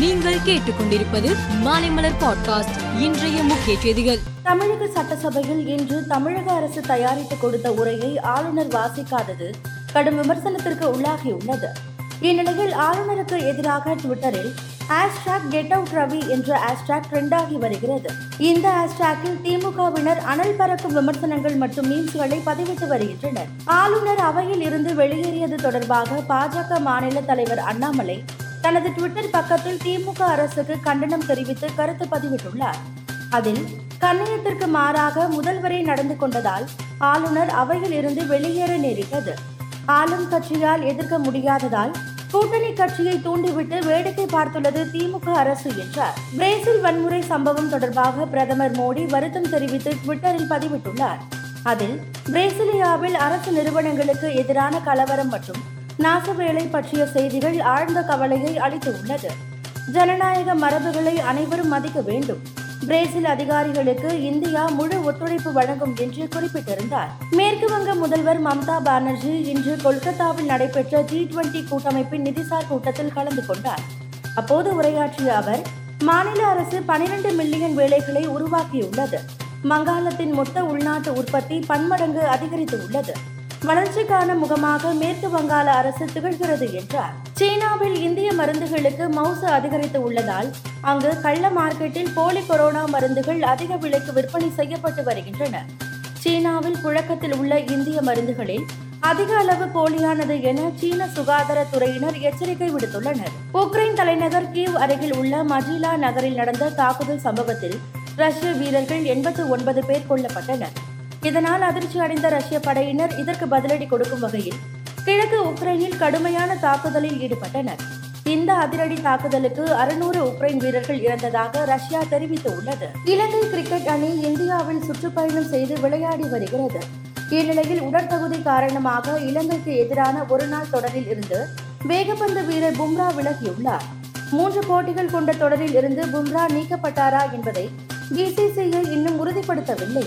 நீங்கள் கேட்டுக்கொண்டிருப்பது மாலைமலர் பாட்காஸ்ட் இன்றைய முக்கிய செய்திகள். தமிழக சட்டசபையில் இன்று தமிழக அரசு தயாரித்து கொடுத்த உரையை ஆளுநர் வாசிக்காதது கடும் விமர்சனத்திற்கு உள்ளாகியுள்ளது. இந்நிலையில் ஆளுநருக்கு எதிராக ட்விட்டரில் ஹேஷ்டாக் கெட் அவுட் ரவி என்ற ஹேஷ்டாக் ட்ரெண்டாகி வருகிறது. இந்த ஹேஷ்டாக்கில் திமுகவினர் அனல் பறக்கும் விமர்சனங்கள் மற்றும் மீம்ஸ்களை பதிவிட்டு வருகின்றனர். ஆளுநர் அவையில் இருந்து வெளியேறியது தொடர்பாக பாஜக மாநில தலைவர் அண்ணாமலை தனது ட்விட்டர் பக்கத்தில் திமுக அரசுக்கு கண்டனம் தெரிவித்து கருத்து பதிவிட்டுள்ளார். அதில் கண்ணியத்திற்கு மாறாக முதல்வரே நடந்து கொண்டதால் ஆளுநர் அவையில் இருந்து வெளியேற நேரிட்டது. ஆளும் கட்சியால் எதிர்க்க முடியாததால் கூட்டணி கட்சியை தூண்டிவிட்டு வேடிக்கை பார்த்துள்ளது திமுக அரசு என்றார். பிரேசில் வன்முறை சம்பவம் தொடர்பாக பிரதமர் மோடி வருத்தம் தெரிவித்து ட்விட்டரில் பதிவிட்டுள்ளார். அதில் பிரேசிலியாவில் அரசு நிறுவனங்களுக்கு எதிரான கலவரம் மற்றும் நாசவேலை பற்றிய செய்திகள் ஆழ்ந்த கவலையை அளித்துள்ளது. ஜனநாயக மரபுகளை அனைவரும் மதிக்க வேண்டும். பிரேசில் அதிகாரிகளுக்கு இந்தியா முழு ஒத்துழைப்பு வழங்கும் என்று குறிப்பிட்டிருந்தார். மேற்கு வங்க முதல்வர் மம்தா பானர்ஜி இன்று கொல்கத்தாவில் நடைபெற்ற ஜி டுவெண்டி கூட்டமைப்பின் நிதிசார் கூட்டத்தில் கலந்து கொண்டார். அப்போது உரையாற்றிய அவர் மாநில அரசு பனிரெண்டு மில்லியன் வேலைகளை உருவாக்கியுள்ளது. வங்காளத்தின் மொத்த உள்நாட்டு உற்பத்தி பன்மடங்கு அதிகரித்து உள்ளது வளர்ச்சிக்கான முகமாக மேற்கு வங்காள அரசு திகழ்கிறது என்றார். சீனாவில் இந்திய மருந்துகளுக்கு மவுசு அதிகரித்து உள்ளதால் அங்கு கள்ள மார்க்கெட்டில் போலி கொரோனா மருந்துகள் அதிக விலைக்கு விற்பனை செய்யப்பட்டு வருகின்றன. சீனாவில் புழக்கத்தில் உள்ள இந்திய மருந்துகளில் அதிக அளவு போலியானது என சீன சுகாதாரத்துறையினர் எச்சரிக்கை விடுத்துள்ளனர். உக்ரைன் தலைநகர் கீவ் அருகில் உள்ள மஜிலா நகரில் நடந்த தாக்குதல் சம்பவத்தில் ரஷ்ய வீரர்கள் எண்பத்து ஒன்பது பேர் கொல்லப்பட்டனர். இதனால் அதிர்ச்சி அடைந்த ரஷ்ய படையினர் இதற்கு பதிலடி கொடுக்கும் வகையில் கிழக்கு உக்ரைனில் கடுமையான தாக்குதலில் ஈடுபட்டனர். இந்த அதிரடி தாக்குதலுக்கு அறுநூறு உக்ரைன் வீரர்கள் இறந்ததாக ரஷ்யா தெரிவித்துள்ளது. இலங்கை கிரிக்கெட் அணி இந்தியாவில் சுற்றுப்பயணம் செய்து விளையாடி வருகிறது. இந்நிலையில் உடற்தகுதி காரணமாக இலங்கைக்கு எதிரான ஒருநாள் தொடரில் இருந்து வேகப்பந்து வீரர் பும்ரா விலகியுள்ளார். மூன்று போட்டிகள் கொண்ட தொடரில் இருந்து பும்ரா நீக்கப்பட்டாரா என்பதை பிசிசிஐ இன்னும் உறுதிப்படுத்தவில்லை.